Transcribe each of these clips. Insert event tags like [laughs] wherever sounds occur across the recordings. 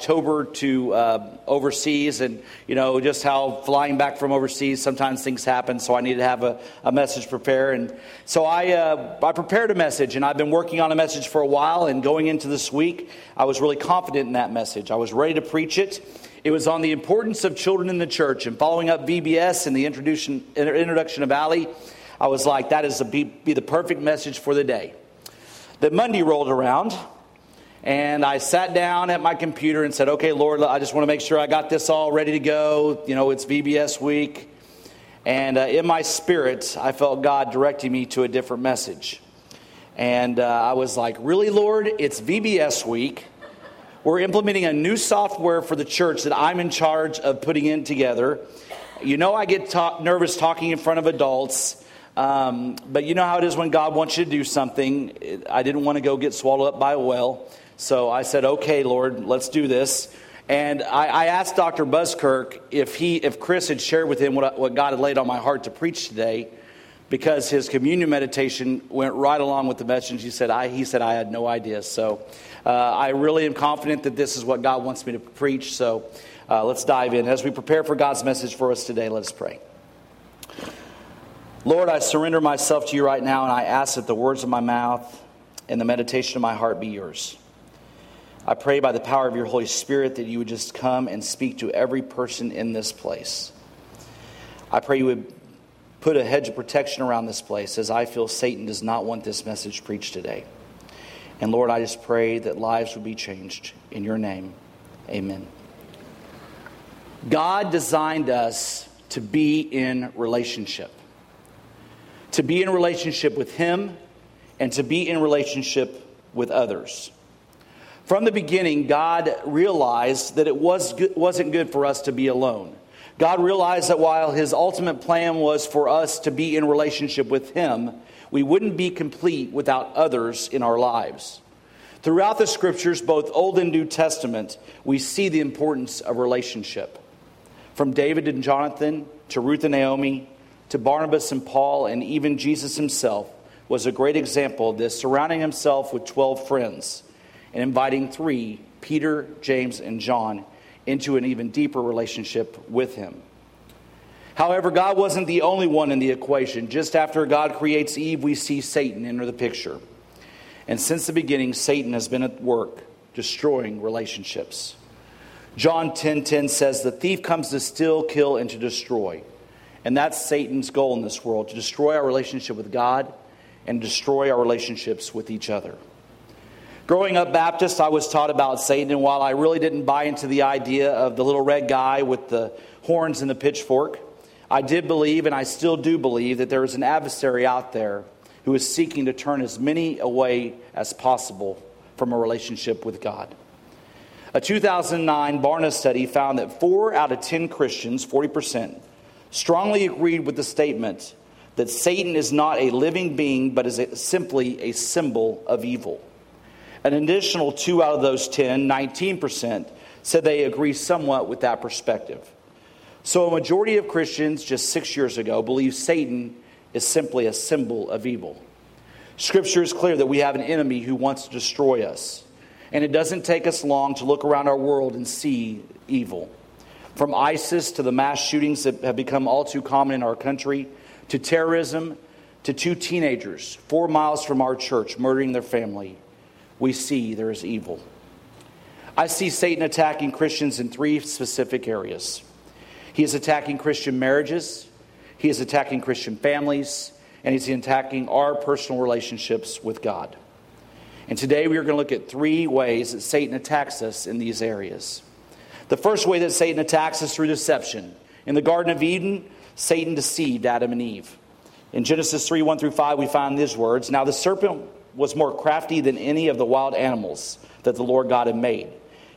October to uh, overseas, and you know just how flying back from overseas sometimes things happen. So I needed to have a, a message prepared, and so I uh, I prepared a message, and I've been working on a message for a while. And going into this week, I was really confident in that message. I was ready to preach it. It was on the importance of children in the church, and following up VBS and the introduction introduction of Ali, I was like, that is a, be, be the perfect message for the day. The Monday rolled around. And I sat down at my computer and said, okay, Lord, I just want to make sure I got this all ready to go. You know, it's VBS week. And uh, in my spirit, I felt God directing me to a different message. And uh, I was like, really, Lord? It's VBS week. We're implementing a new software for the church that I'm in charge of putting in together. You know, I get nervous talking in front of adults. Um, but you know how it is when God wants you to do something. I didn't want to go get swallowed up by a whale. So I said, okay, Lord, let's do this. And I, I asked Dr. Buskirk if, he, if Chris had shared with him what, what God had laid on my heart to preach today because his communion meditation went right along with the message. He said, I, he said, I had no idea. So uh, I really am confident that this is what God wants me to preach. So uh, let's dive in. As we prepare for God's message for us today, let us pray. Lord, I surrender myself to you right now, and I ask that the words of my mouth and the meditation of my heart be yours. I pray by the power of your Holy Spirit that you would just come and speak to every person in this place. I pray you would put a hedge of protection around this place as I feel Satan does not want this message preached today. And Lord, I just pray that lives would be changed. In your name, amen. God designed us to be in relationship, to be in relationship with Him, and to be in relationship with others. From the beginning, God realized that it was, wasn't good for us to be alone. God realized that while his ultimate plan was for us to be in relationship with him, we wouldn't be complete without others in our lives. Throughout the scriptures, both Old and New Testament, we see the importance of relationship. From David and Jonathan to Ruth and Naomi to Barnabas and Paul, and even Jesus himself was a great example of this, surrounding himself with 12 friends and inviting three, Peter, James, and John, into an even deeper relationship with him. However, God wasn't the only one in the equation. Just after God creates Eve, we see Satan enter the picture. And since the beginning, Satan has been at work destroying relationships. John 10:10 10, 10 says the thief comes to steal, kill and to destroy. And that's Satan's goal in this world, to destroy our relationship with God and destroy our relationships with each other. Growing up Baptist, I was taught about Satan, and while I really didn't buy into the idea of the little red guy with the horns and the pitchfork, I did believe, and I still do believe, that there is an adversary out there who is seeking to turn as many away as possible from a relationship with God. A 2009 Barna study found that four out of 10 Christians, 40%, strongly agreed with the statement that Satan is not a living being, but is simply a symbol of evil. An additional two out of those 10, 19%, said they agree somewhat with that perspective. So, a majority of Christians just six years ago believed Satan is simply a symbol of evil. Scripture is clear that we have an enemy who wants to destroy us. And it doesn't take us long to look around our world and see evil. From ISIS to the mass shootings that have become all too common in our country, to terrorism, to two teenagers four miles from our church murdering their family we see there is evil. I see Satan attacking Christians in three specific areas. He is attacking Christian marriages, he is attacking Christian families, and he's attacking our personal relationships with God. And today we are going to look at three ways that Satan attacks us in these areas. The first way that Satan attacks us through deception. In the Garden of Eden, Satan deceived Adam and Eve. In Genesis 3 1 through 5, we find these words Now the serpent was more crafty than any of the wild animals that the Lord God had made.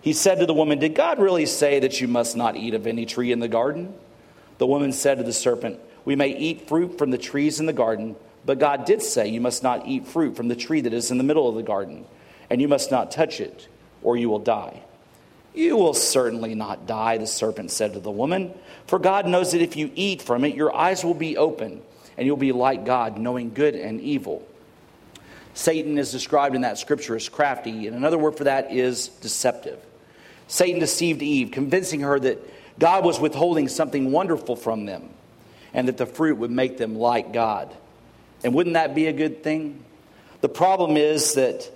He said to the woman, Did God really say that you must not eat of any tree in the garden? The woman said to the serpent, We may eat fruit from the trees in the garden, but God did say, You must not eat fruit from the tree that is in the middle of the garden, and you must not touch it, or you will die. You will certainly not die, the serpent said to the woman, for God knows that if you eat from it, your eyes will be open, and you'll be like God, knowing good and evil. Satan is described in that scripture as crafty, and another word for that is deceptive. Satan deceived Eve, convincing her that God was withholding something wonderful from them and that the fruit would make them like God. And wouldn't that be a good thing? The problem is that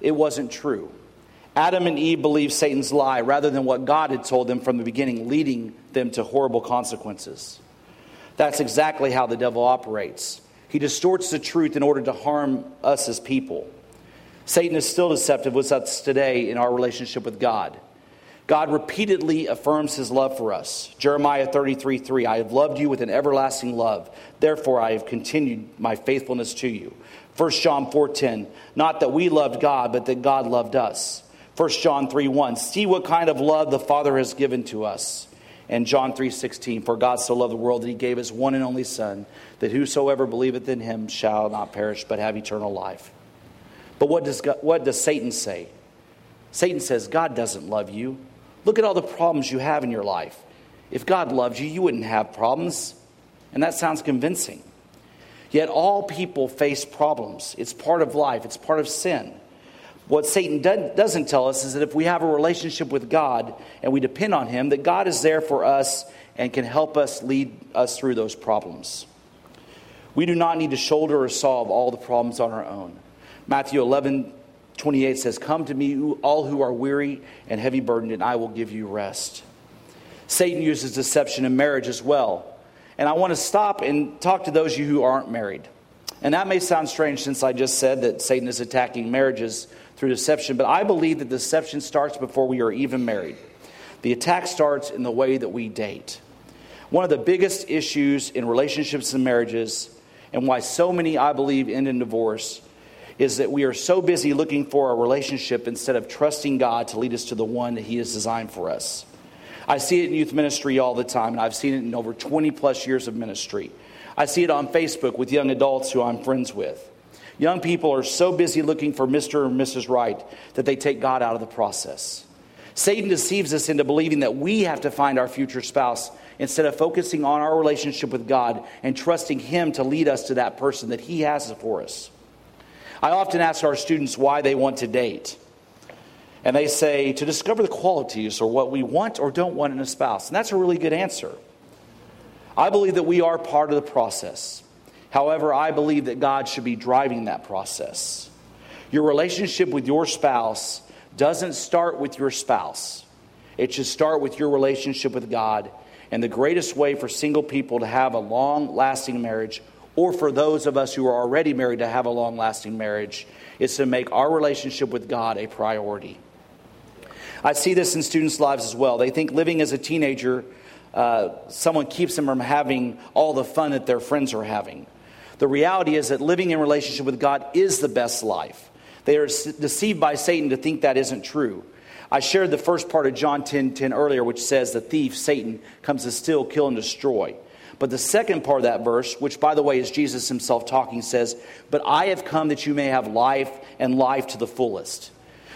it wasn't true. Adam and Eve believed Satan's lie rather than what God had told them from the beginning, leading them to horrible consequences. That's exactly how the devil operates. He distorts the truth in order to harm us as people. Satan is still deceptive with us today in our relationship with God. God repeatedly affirms his love for us. Jeremiah 33 3 I have loved you with an everlasting love. Therefore, I have continued my faithfulness to you. 1 John 4 10 Not that we loved God, but that God loved us. 1 John 3 1 See what kind of love the Father has given to us. And John 3:16, For God so loved the world that he gave his one and only Son, that whosoever believeth in him shall not perish, but have eternal life. But what does, God, what does Satan say? Satan says, God doesn't love you. Look at all the problems you have in your life. If God loved you, you wouldn't have problems. And that sounds convincing. Yet all people face problems. It's part of life, it's part of sin. What Satan doesn't tell us is that if we have a relationship with God and we depend on Him, that God is there for us and can help us lead us through those problems. We do not need to shoulder or solve all the problems on our own. Matthew 11, 28 says, Come to me, all who are weary and heavy burdened, and I will give you rest. Satan uses deception in marriage as well. And I want to stop and talk to those of you who aren't married. And that may sound strange since I just said that Satan is attacking marriages through deception, but I believe that deception starts before we are even married. The attack starts in the way that we date. One of the biggest issues in relationships and marriages, and why so many, I believe, end in divorce, is that we are so busy looking for a relationship instead of trusting God to lead us to the one that He has designed for us. I see it in youth ministry all the time, and I've seen it in over 20 plus years of ministry. I see it on Facebook with young adults who I'm friends with. Young people are so busy looking for Mr. or Mrs. Right that they take God out of the process. Satan deceives us into believing that we have to find our future spouse instead of focusing on our relationship with God and trusting Him to lead us to that person that He has for us. I often ask our students why they want to date. And they say to discover the qualities or what we want or don't want in a spouse. And that's a really good answer. I believe that we are part of the process. However, I believe that God should be driving that process. Your relationship with your spouse doesn't start with your spouse, it should start with your relationship with God. And the greatest way for single people to have a long lasting marriage or for those of us who are already married to have a long lasting marriage, is to make our relationship with God a priority. I see this in students' lives as well. They think living as a teenager, uh, someone keeps them from having all the fun that their friends are having. The reality is that living in relationship with God is the best life. They are deceived by Satan to think that isn't true. I shared the first part of John 10 10 earlier, which says the thief, Satan, comes to steal, kill, and destroy. But the second part of that verse, which by the way is Jesus himself talking, says, But I have come that you may have life and life to the fullest.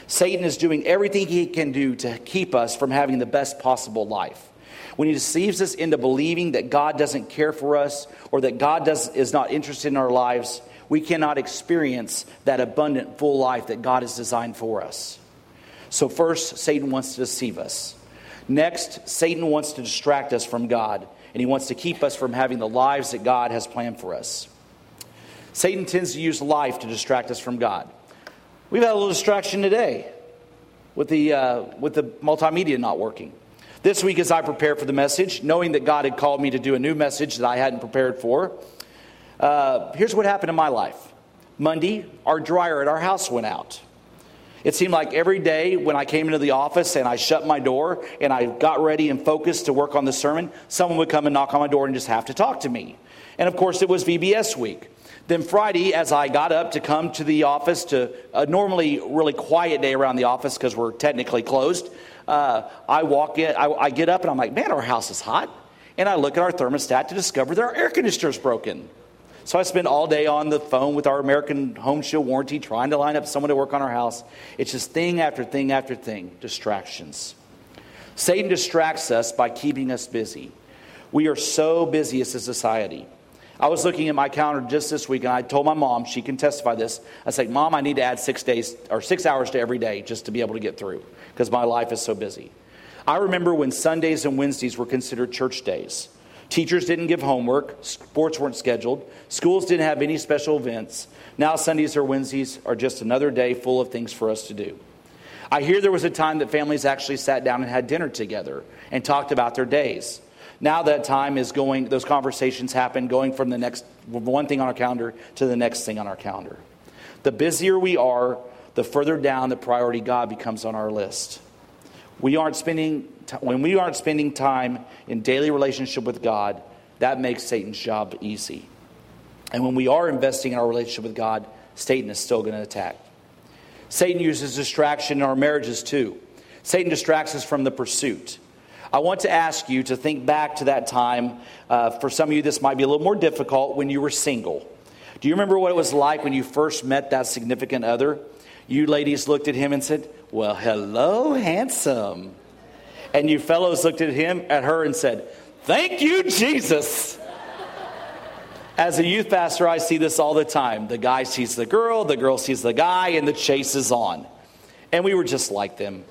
Satan is doing everything he can do to keep us from having the best possible life. When he deceives us into believing that God doesn't care for us or that God does, is not interested in our lives, we cannot experience that abundant, full life that God has designed for us. So, first, Satan wants to deceive us. Next, Satan wants to distract us from God and he wants to keep us from having the lives that God has planned for us. Satan tends to use life to distract us from God. We've had a little distraction today with the, uh, with the multimedia not working. This week, as I prepared for the message, knowing that God had called me to do a new message that I hadn't prepared for, uh, here's what happened in my life. Monday, our dryer at our house went out. It seemed like every day when I came into the office and I shut my door and I got ready and focused to work on the sermon, someone would come and knock on my door and just have to talk to me. And of course, it was VBS week. Then Friday, as I got up to come to the office to a normally really quiet day around the office because we're technically closed, uh, I walk in, I, I get up and I'm like, man, our house is hot. And I look at our thermostat to discover that our air conditioner is broken. So I spend all day on the phone with our American Home Shield warranty trying to line up someone to work on our house. It's just thing after thing after thing, distractions. Satan distracts us by keeping us busy. We are so busy as a society. I was looking at my calendar just this week, and I told my mom, she can testify this. I said, Mom, I need to add six days or six hours to every day just to be able to get through because my life is so busy. I remember when Sundays and Wednesdays were considered church days. Teachers didn't give homework, sports weren't scheduled, schools didn't have any special events. Now, Sundays or Wednesdays are just another day full of things for us to do. I hear there was a time that families actually sat down and had dinner together and talked about their days. Now that time is going, those conversations happen going from the next one thing on our calendar to the next thing on our calendar. The busier we are, the further down the priority God becomes on our list. We aren't spending, when we aren't spending time in daily relationship with God, that makes Satan's job easy. And when we are investing in our relationship with God, Satan is still going to attack. Satan uses distraction in our marriages too. Satan distracts us from the pursuit. I want to ask you to think back to that time. Uh, for some of you, this might be a little more difficult when you were single. Do you remember what it was like when you first met that significant other? You ladies looked at him and said, Well, hello, handsome. And you fellows looked at him, at her, and said, Thank you, Jesus. As a youth pastor, I see this all the time. The guy sees the girl, the girl sees the guy, and the chase is on. And we were just like them.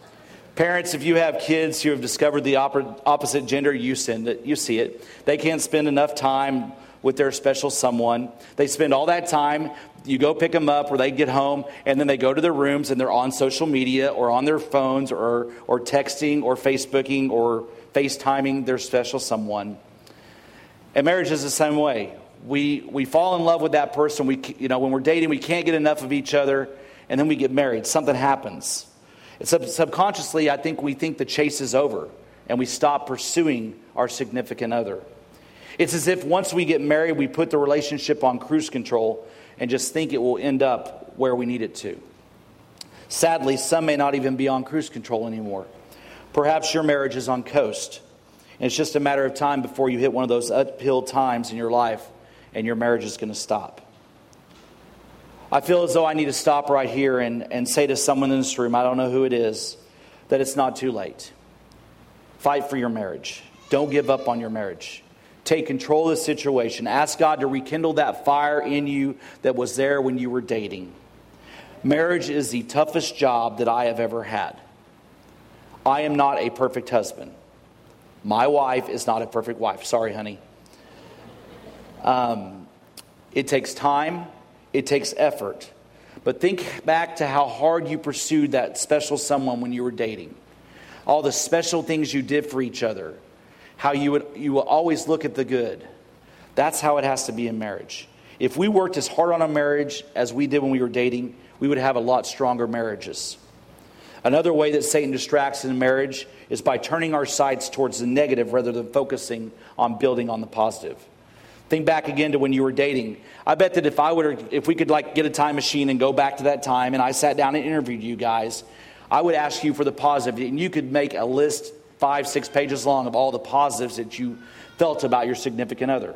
Parents, if you have kids who have discovered the opposite gender, you send it, you see it. They can't spend enough time with their special someone. They spend all that time. You go pick them up, or they get home, and then they go to their rooms and they're on social media or on their phones or, or texting or Facebooking or FaceTiming their special someone. And marriage is the same way. We, we fall in love with that person. We, you know, when we're dating, we can't get enough of each other, and then we get married. Something happens. Sub- subconsciously, I think we think the chase is over and we stop pursuing our significant other. It's as if once we get married, we put the relationship on cruise control and just think it will end up where we need it to. Sadly, some may not even be on cruise control anymore. Perhaps your marriage is on coast. And it's just a matter of time before you hit one of those uphill times in your life and your marriage is going to stop. I feel as though I need to stop right here and, and say to someone in this room, I don't know who it is, that it's not too late. Fight for your marriage. Don't give up on your marriage. Take control of the situation. Ask God to rekindle that fire in you that was there when you were dating. Marriage is the toughest job that I have ever had. I am not a perfect husband. My wife is not a perfect wife. Sorry, honey. Um, it takes time, it takes effort. But think back to how hard you pursued that special someone when you were dating. All the special things you did for each other. How you would you will always look at the good. That's how it has to be in marriage. If we worked as hard on a marriage as we did when we were dating, we would have a lot stronger marriages. Another way that Satan distracts in marriage is by turning our sights towards the negative rather than focusing on building on the positive. Think back again to when you were dating. I bet that if I would, if we could like get a time machine and go back to that time, and I sat down and interviewed you guys, I would ask you for the positive, and you could make a list five, six pages long of all the positives that you felt about your significant other.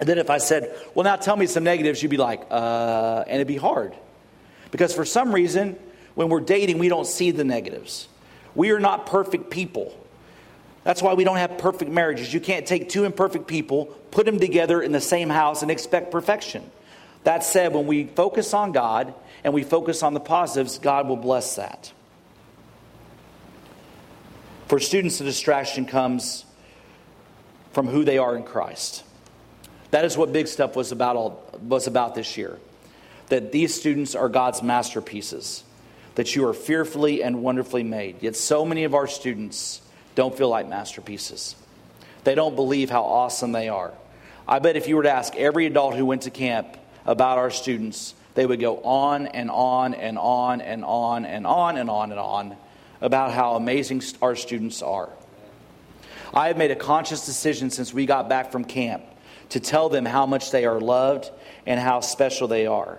And then if I said, "Well, now tell me some negatives," you'd be like, "Uh," and it'd be hard because for some reason, when we're dating, we don't see the negatives. We are not perfect people. That's why we don't have perfect marriages. You can't take two imperfect people, put them together in the same house, and expect perfection. That said, when we focus on God and we focus on the positives, God will bless that. For students, the distraction comes from who they are in Christ. That is what BigStuf was about, all, was about this year. That these students are God's masterpieces, that you are fearfully and wonderfully made. Yet so many of our students don't feel like masterpieces. They don't believe how awesome they are. I bet if you were to ask every adult who went to camp about our students, they would go on and on and on and on and on and on and on about how amazing our students are. I have made a conscious decision since we got back from camp to tell them how much they are loved and how special they are.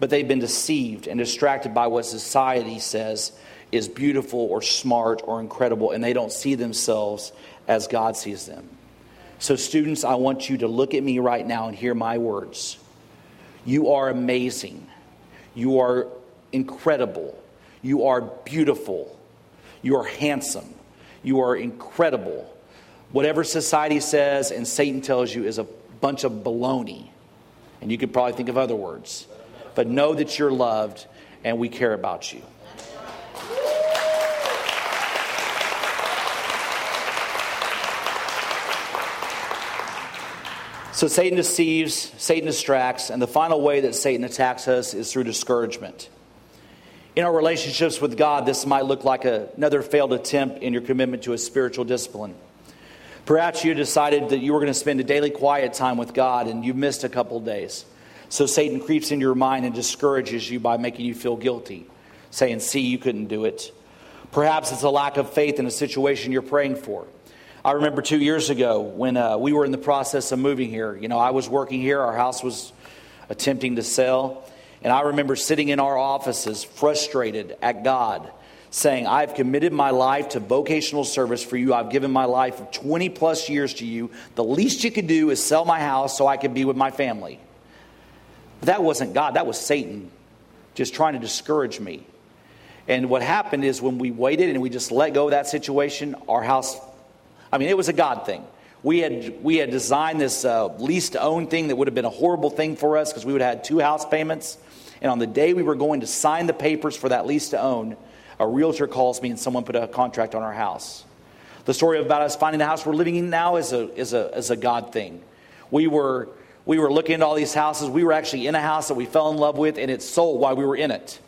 But they've been deceived and distracted by what society says is beautiful or smart or incredible, and they don't see themselves as God sees them. So, students, I want you to look at me right now and hear my words. You are amazing. You are incredible. You are beautiful. You are handsome. You are incredible. Whatever society says and Satan tells you is a bunch of baloney. And you could probably think of other words. But know that you're loved and we care about you. So Satan deceives, Satan distracts, and the final way that Satan attacks us is through discouragement. In our relationships with God, this might look like a, another failed attempt in your commitment to a spiritual discipline. Perhaps you decided that you were going to spend a daily quiet time with God and you've missed a couple days. So Satan creeps into your mind and discourages you by making you feel guilty, saying, See, you couldn't do it. Perhaps it's a lack of faith in a situation you're praying for. I remember two years ago when uh, we were in the process of moving here. You know, I was working here, our house was attempting to sell. And I remember sitting in our offices frustrated at God, saying, I've committed my life to vocational service for you. I've given my life 20 plus years to you. The least you could do is sell my house so I could be with my family. But that wasn't God, that was Satan just trying to discourage me. And what happened is when we waited and we just let go of that situation, our house I mean, it was a God thing. We had, we had designed this uh, lease to own thing that would have been a horrible thing for us because we would have had two house payments. And on the day we were going to sign the papers for that lease to own, a realtor calls me and someone put a contract on our house. The story about us finding the house we're living in now is a, is a, is a God thing. We were, we were looking at all these houses. We were actually in a house that we fell in love with, and it sold while we were in it.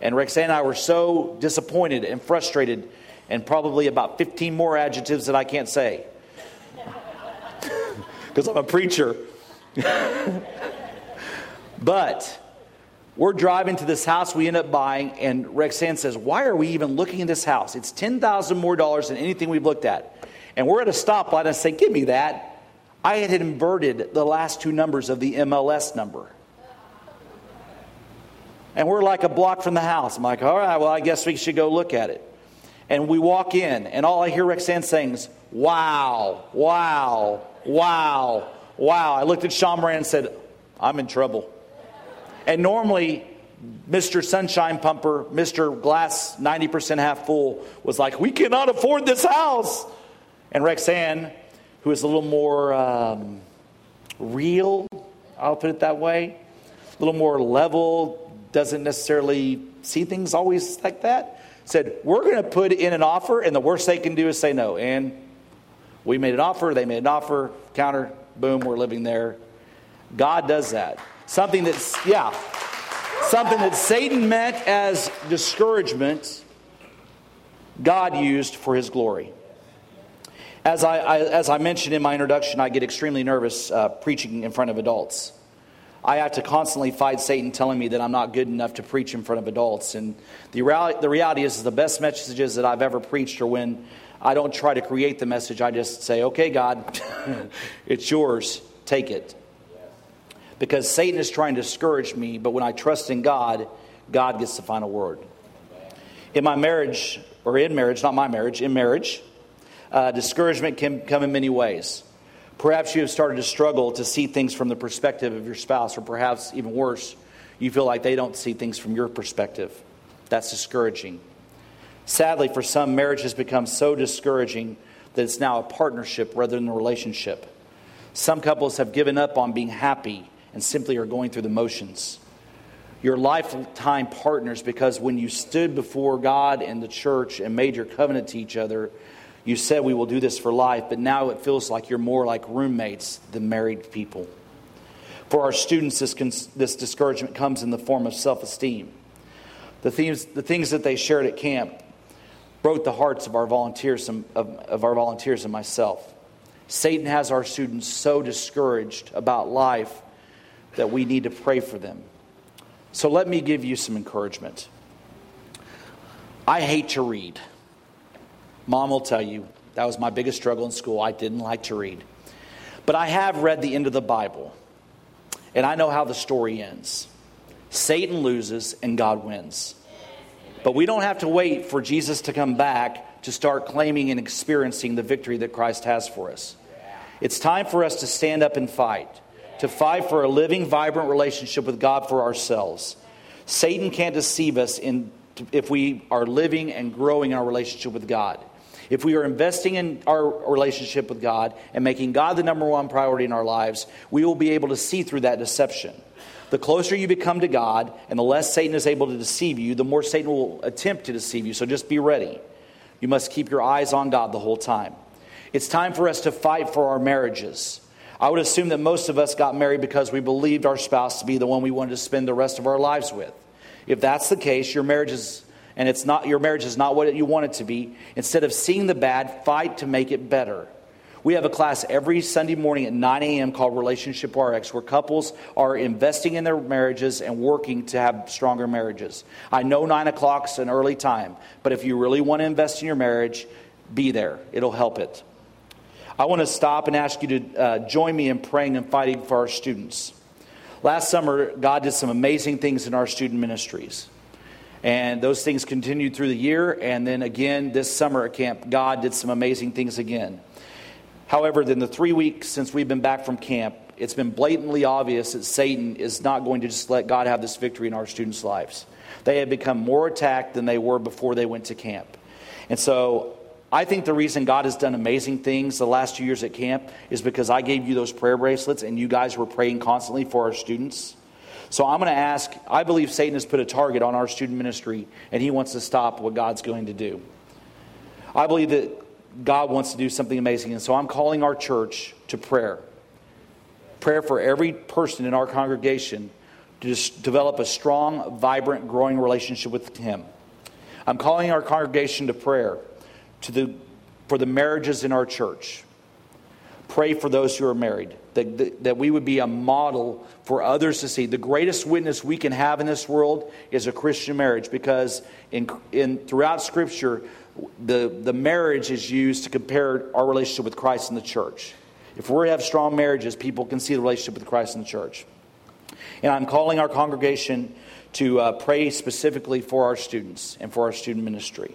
And Rexanne and I were so disappointed and frustrated and probably about 15 more adjectives that I can't say [laughs] because I'm a preacher. [laughs] but we're driving to this house we end up buying, and Rexanne says, Why are we even looking at this house? It's 10000 more dollars than anything we've looked at. And we're at a stoplight, and I say, Give me that. I had inverted the last two numbers of the MLS number. And we're like a block from the house. I'm like, All right, well, I guess we should go look at it. And we walk in, and all I hear Rexanne saying is, Wow, wow, wow, wow. I looked at Sean Moran and said, I'm in trouble. And normally, Mr. Sunshine Pumper, Mr. Glass 90% half full, was like, We cannot afford this house. And Rexanne, who is a little more um, real, I'll put it that way, a little more level, doesn't necessarily see things always like that said, We're going to put in an offer, and the worst they can do is say no. And we made an offer, they made an offer, counter, boom, we're living there. God does that. Something that's, yeah, something that Satan meant as discouragement, God used for his glory. As I, I as I mentioned in my introduction, I get extremely nervous uh, preaching in front of adults. I have to constantly fight Satan telling me that I'm not good enough to preach in front of adults. And the reality, the reality is, the best messages that I've ever preached are when I don't try to create the message. I just say, okay, God, [laughs] it's yours. Take it. Because Satan is trying to discourage me, but when I trust in God, God gets the final word. In my marriage, or in marriage, not my marriage, in marriage, uh, discouragement can come in many ways. Perhaps you have started to struggle to see things from the perspective of your spouse, or perhaps even worse, you feel like they don't see things from your perspective. That's discouraging. Sadly, for some, marriage has become so discouraging that it's now a partnership rather than a relationship. Some couples have given up on being happy and simply are going through the motions. Your lifetime partners, because when you stood before God and the church and made your covenant to each other, you said we will do this for life, but now it feels like you're more like roommates than married people. For our students, this, this discouragement comes in the form of self esteem. The, themes, the things that they shared at camp broke the hearts of our volunteers, of, of our volunteers and myself. Satan has our students so discouraged about life that we need to pray for them. So let me give you some encouragement. I hate to read. Mom will tell you that was my biggest struggle in school. I didn't like to read. But I have read the end of the Bible, and I know how the story ends Satan loses and God wins. But we don't have to wait for Jesus to come back to start claiming and experiencing the victory that Christ has for us. It's time for us to stand up and fight, to fight for a living, vibrant relationship with God for ourselves. Satan can't deceive us in, if we are living and growing in our relationship with God. If we are investing in our relationship with God and making God the number one priority in our lives, we will be able to see through that deception. The closer you become to God and the less Satan is able to deceive you, the more Satan will attempt to deceive you. So just be ready. You must keep your eyes on God the whole time. It's time for us to fight for our marriages. I would assume that most of us got married because we believed our spouse to be the one we wanted to spend the rest of our lives with. If that's the case, your marriage is and it's not your marriage is not what you want it to be. Instead of seeing the bad, fight to make it better. We have a class every Sunday morning at 9 a.m. called Relationship RX, where couples are investing in their marriages and working to have stronger marriages. I know 9 o'clock's an early time, but if you really want to invest in your marriage, be there. It'll help it. I want to stop and ask you to uh, join me in praying and fighting for our students. Last summer, God did some amazing things in our student ministries. And those things continued through the year. And then again, this summer at camp, God did some amazing things again. However, in the three weeks since we've been back from camp, it's been blatantly obvious that Satan is not going to just let God have this victory in our students' lives. They have become more attacked than they were before they went to camp. And so I think the reason God has done amazing things the last two years at camp is because I gave you those prayer bracelets and you guys were praying constantly for our students. So I'm going to ask I believe Satan has put a target on our student ministry and he wants to stop what God's going to do. I believe that God wants to do something amazing. And so I'm calling our church to prayer. Prayer for every person in our congregation to develop a strong, vibrant, growing relationship with Him. I'm calling our congregation to prayer to the, for the marriages in our church. Pray for those who are married, that, that, that we would be a model for others to see. The greatest witness we can have in this world is a Christian marriage because in, in, throughout Scripture, the, the marriage is used to compare our relationship with Christ and the church. If we have strong marriages, people can see the relationship with Christ and the church. And I'm calling our congregation to uh, pray specifically for our students and for our student ministry.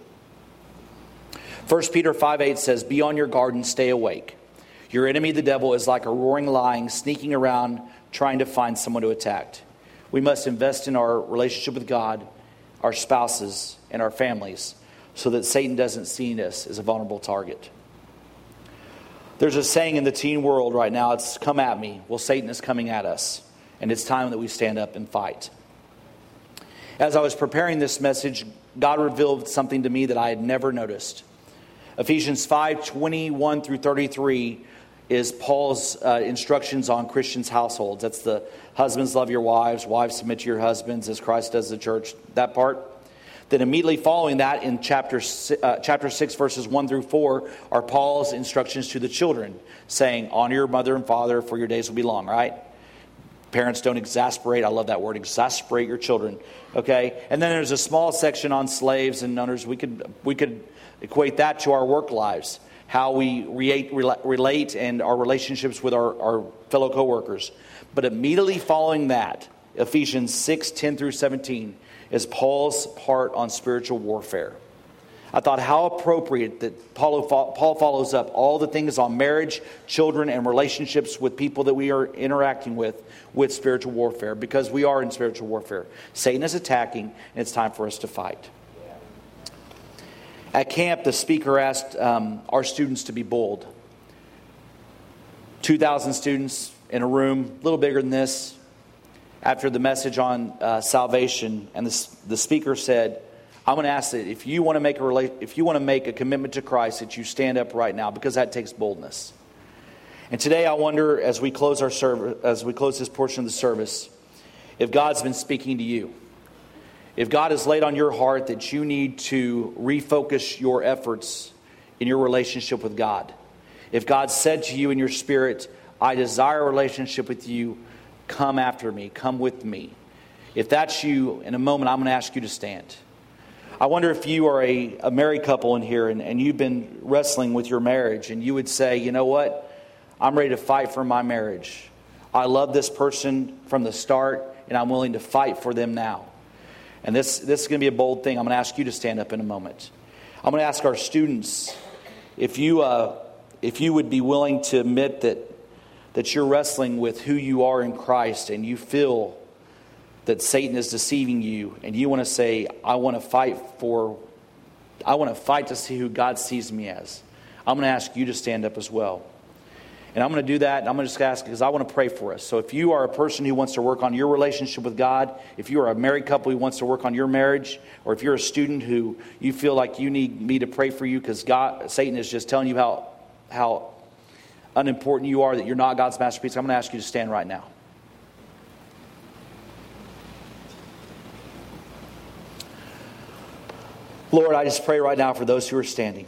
1 Peter 5 8 says, Be on your guard and stay awake. Your enemy, the devil, is like a roaring lion sneaking around trying to find someone to attack. We must invest in our relationship with God, our spouses, and our families so that Satan doesn't see us as a vulnerable target. There's a saying in the teen world right now it's come at me. Well, Satan is coming at us, and it's time that we stand up and fight. As I was preparing this message, God revealed something to me that I had never noticed. Ephesians 5 21 through 33 is Paul's uh, instructions on Christians' households. That's the husbands love your wives, wives submit to your husbands as Christ does the church. That part. Then immediately following that, in chapter, uh, chapter 6, verses 1 through 4, are Paul's instructions to the children, saying, Honor your mother and father, for your days will be long, right? Parents don't exasperate. I love that word, exasperate your children. Okay? And then there's a small section on slaves and owners. We could, we could equate that to our work lives, how we relate, relate and our relationships with our, our fellow coworkers. But immediately following that, Ephesians 6 10 through 17, is Paul's part on spiritual warfare. I thought how appropriate that Paul, Paul follows up all the things on marriage, children, and relationships with people that we are interacting with with spiritual warfare because we are in spiritual warfare. Satan is attacking, and it's time for us to fight. At camp, the speaker asked um, our students to be bold. 2,000 students in a room, a little bigger than this, after the message on uh, salvation, and the, the speaker said, I'm going to ask that if you want to make a rela- if you want to make a commitment to Christ, that you stand up right now because that takes boldness. And today, I wonder as we close our service, as we close this portion of the service, if God's been speaking to you, if God has laid on your heart that you need to refocus your efforts in your relationship with God, if God said to you in your spirit, "I desire a relationship with you," Come after me. Come with me. If that's you, in a moment, I'm going to ask you to stand. I wonder if you are a, a married couple in here and, and you've been wrestling with your marriage and you would say, you know what? I'm ready to fight for my marriage. I love this person from the start and I'm willing to fight for them now. And this, this is going to be a bold thing. I'm going to ask you to stand up in a moment. I'm going to ask our students if you, uh, if you would be willing to admit that that you're wrestling with who you are in Christ and you feel that Satan is deceiving you and you want to say, I want to fight for, I want to fight to see who God sees me as. I'm going to ask you to stand up as well. And I'm going to do that, and I'm going to just ask because I want to pray for us. So if you are a person who wants to work on your relationship with God, if you are a married couple who wants to work on your marriage, or if you're a student who you feel like you need me to pray for you because God, Satan is just telling you how, how unimportant you are, that you're not God's masterpiece, I'm going to ask you to stand right now. Lord, I just pray right now for those who are standing.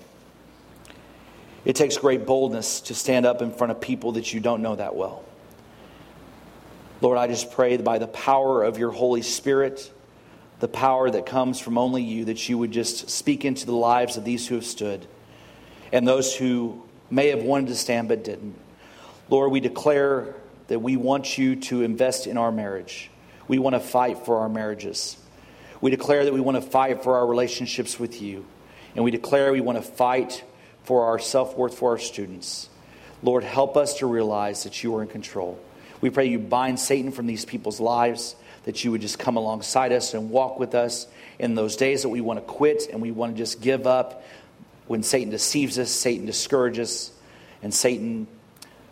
It takes great boldness to stand up in front of people that you don't know that well. Lord, I just pray that by the power of your Holy Spirit, the power that comes from only you, that you would just speak into the lives of these who have stood and those who may have wanted to stand but didn't. Lord, we declare that we want you to invest in our marriage. We want to fight for our marriages. We declare that we want to fight for our relationships with you. And we declare we want to fight for our self worth for our students. Lord, help us to realize that you are in control. We pray you bind Satan from these people's lives, that you would just come alongside us and walk with us in those days that we want to quit and we want to just give up. When Satan deceives us, Satan discourages, and Satan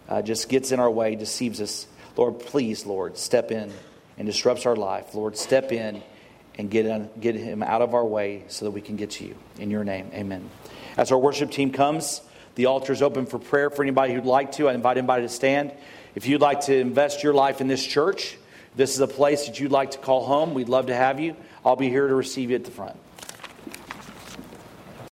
uh, just gets in our way, deceives us. Lord, please, Lord, step in and disrupts our life. Lord, step in and get, in, get him out of our way so that we can get to you. In your name, amen. As our worship team comes, the altar is open for prayer for anybody who'd like to. I invite anybody to stand. If you'd like to invest your life in this church, this is a place that you'd like to call home. We'd love to have you. I'll be here to receive you at the front.